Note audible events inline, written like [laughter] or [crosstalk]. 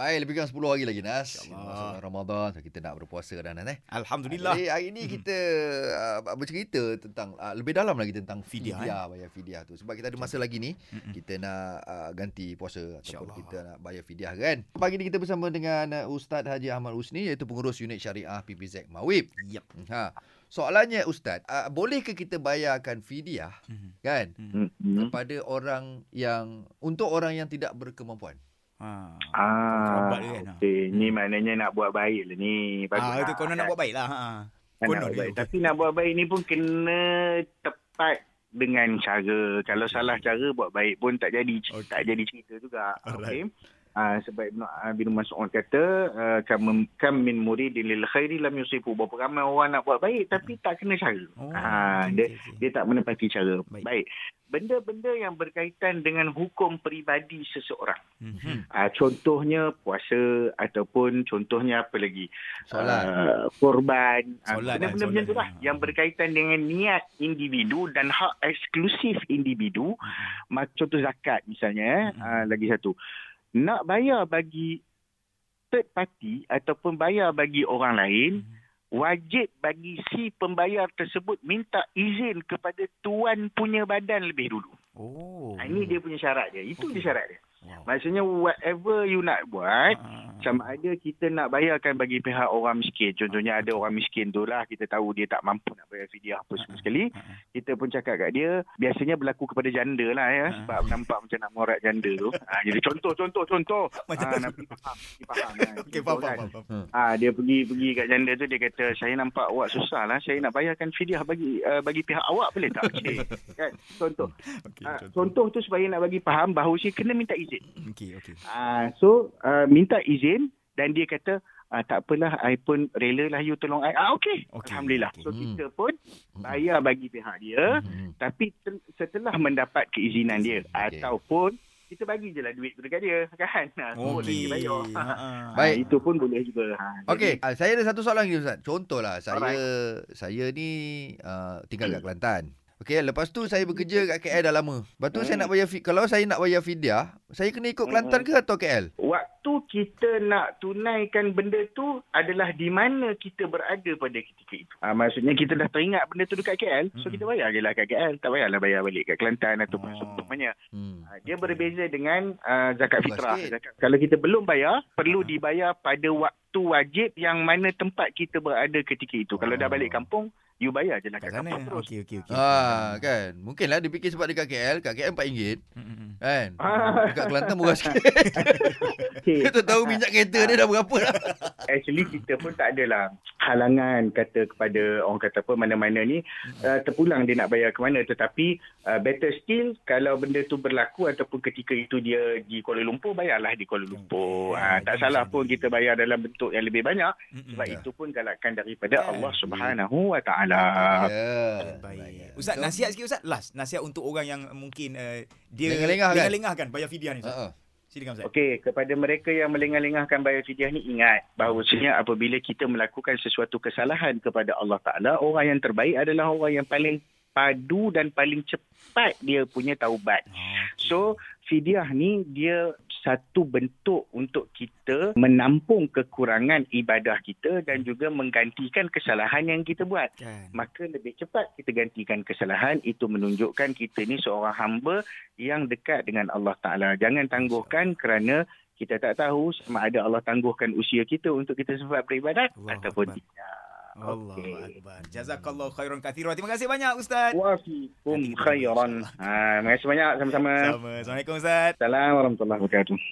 Baik, lebih kurang 10 hari lagi Nas. Masuk Ramadan, so kita nak berpuasa dah Nas eh. Alhamdulillah. Jadi hari ni kita uh, bercerita tentang uh, lebih dalam lagi tentang Fidyah, fidyah, bayar fidyah tu. Sebab kita ada masa lagi ni Mm-mm. kita nak uh, ganti puasa ataupun kita nak bayar fidyah kan. Pagi ni kita bersama dengan uh, Ustaz Haji Ahmad Usni iaitu pengurus unit syariah PPZ Mawib. Yep. Ha. Soalannya Ustaz, uh, bolehkah kita bayarkan fidyah Mhm. kan Hmm. kepada orang yang untuk orang yang tidak berkemampuan? Ha. Ah, dia kan, ha. okey. Ni maknanya nak buat baik lah ni. Ah, itu konon nak buat baik lah. Ha. Nak konon buat dia, baik. okey. Tapi nak buat baik ni pun kena tepat dengan cara. Kalau salah cara buat baik pun tak jadi Okey. tak jadi cerita juga. Okey. Ah sebab Ibn ah, bin Mas'ud kata uh, kam kam min muridin lil khairi lam yusifu. Berapa ramai orang nak buat baik tapi tak kena cara. Oh, Ah, okey, dia okey. dia tak menepati cara. Baik. Baik. Benda-benda yang berkaitan dengan hukum peribadi seseorang. Mhm. Uh, contohnya puasa ataupun contohnya apa lagi? Solat. Uh, korban. Ah, Solat, Benda-benda macam tu solat. lah. Yang berkaitan dengan niat individu dan hak eksklusif individu. Mak- Contoh zakat misalnya. Eh. Mhm. Uh, lagi satu. Nak bayar bagi third party ataupun bayar bagi orang lain. Mhm. Wajib bagi si pembayar tersebut minta izin kepada tuan punya badan lebih dulu. Oh. Ha, ini dia punya syarat dia. Itu Okey. dia syarat dia. Wow. Maksudnya whatever you nak buat, Ah, sama ada kita nak bayarkan bagi pihak orang miskin. Contohnya ada orang miskin tu lah, kita tahu dia tak mampu nak bayar fidyah apa semua sekali. ah, ah. Kita pun cakap kat dia, biasanya berlaku kepada janda lah ya. Ah. Sebab nampak macam nak morat janda tu. Ha, [laughs] jadi contoh, contoh, contoh. [laughs] Macam Ha, tu. Nabi faham. Faham. Ha, [laughs] Okey, faham, faham, faham. Ah dia pergi pergi kat janda tu dia kata saya nampak awak susah lah saya nak bayarkan fidyah bagi uh, bagi pihak awak boleh tak? Cik? kan contoh. Okey, Ah, contoh. contoh tu supaya nak bagi faham bahawa saya kena minta izin. Okey, okey. Ah so uh, minta izin dan dia kata ah, tak apalah I pun rela lah you tolong I. Ah okey. Okey, Alhamdulillah. okey. So Hmm. kita pun bayar bagi pihak dia Hmm. tapi tel- setelah mendapat keizinan dia Okey. ataupun kita bagi je lah duit tu dekat dia kan. [laughs] Lagi Okey. bayar. Ha, ha. Baik. Ah, itu pun boleh juga. Ha, Okey, uh, saya ada satu soalan lagi Ustaz. Contohlah saya Alright. saya ni uh, tinggal kat [clears throat] Kelantan. Okey, lepas tu saya bekerja kat KL dah lama. Lepas tu saya Hmm. nak bayar kalau saya nak bayar fidyah, saya kena ikut Kelantan ke atau KL? Waktu kita nak tunaikan benda tu adalah di mana kita berada pada ketika itu. Ha, maksudnya kita dah teringat benda tu dekat KL, so Mm-mm. kita bayar je lah kat KL. Tak payahlah bayar balik kat Kelantan ataupun Oh. seumpamanya. Hmm. Ha, dia berbeza dengan uh, zakat fitrah. Zakat, kalau kita belum bayar, perlu Ah. dibayar pada waktu wajib yang mana tempat kita berada ketika itu. Kalau dah balik kampung, you bayar je lah Kat kat sana. kampung terus. Okey, okey, okey. Ah, kan. Mungkinlah dia fikir sebab dekat KL, kat KL RM4 Hmm, kan. Ah. Dekat Kelantan murah sikit. [laughs] Okay. Kita tahu minyak kereta dia dah berapa dah. [laughs] Actually kita pun tak adalah halangan kata kepada orang kata apa mana-mana ni uh, terpulang dia nak bayar ke mana tetapi uh, better still kalau benda tu berlaku ataupun ketika itu dia di Kuala Lumpur bayarlah di Kuala Lumpur. Uh, tak salah pun kita bayar dalam bentuk yang lebih banyak sebab Ya. itu pun galakkan daripada Ya. Allah Subhanahu wa taala. Ya. Baik. Ustaz, nasihat sikit Ustaz. Last, nasihat untuk orang yang mungkin uh, dia Lengah-lengah kan? lengah-lengahkan bayar fidyah ni Ustaz. Silakan Ustaz. Okey, kepada mereka yang melengah-lengahkan bayar fidyah ni ingat bahawasanya apabila kita melakukan sesuatu kesalahan kepada Allah Taala, orang yang terbaik adalah orang yang paling padu dan paling cepat dia punya taubat. So, fidyah ni dia satu bentuk untuk kita menampung kekurangan ibadah kita dan juga menggantikan kesalahan yang kita buat. kan. Maka lebih cepat kita gantikan kesalahan itu menunjukkan kita ni seorang hamba yang dekat dengan Allah Taala. Jangan tangguhkan kerana kita tak tahu sama ada Allah tangguhkan usia kita untuk kita sempat beribadat Allahu ataupun Akbar. tidak. Allahu Okey. akbar. Jazakallahu khairan katsiran. Terima kasih banyak Ustaz. Kita khairan. Ha, terima kasih banyak sama-sama. Sama. Assalamualaikum Ustaz. Assalamualaikum warahmatullahi wabarakatuh.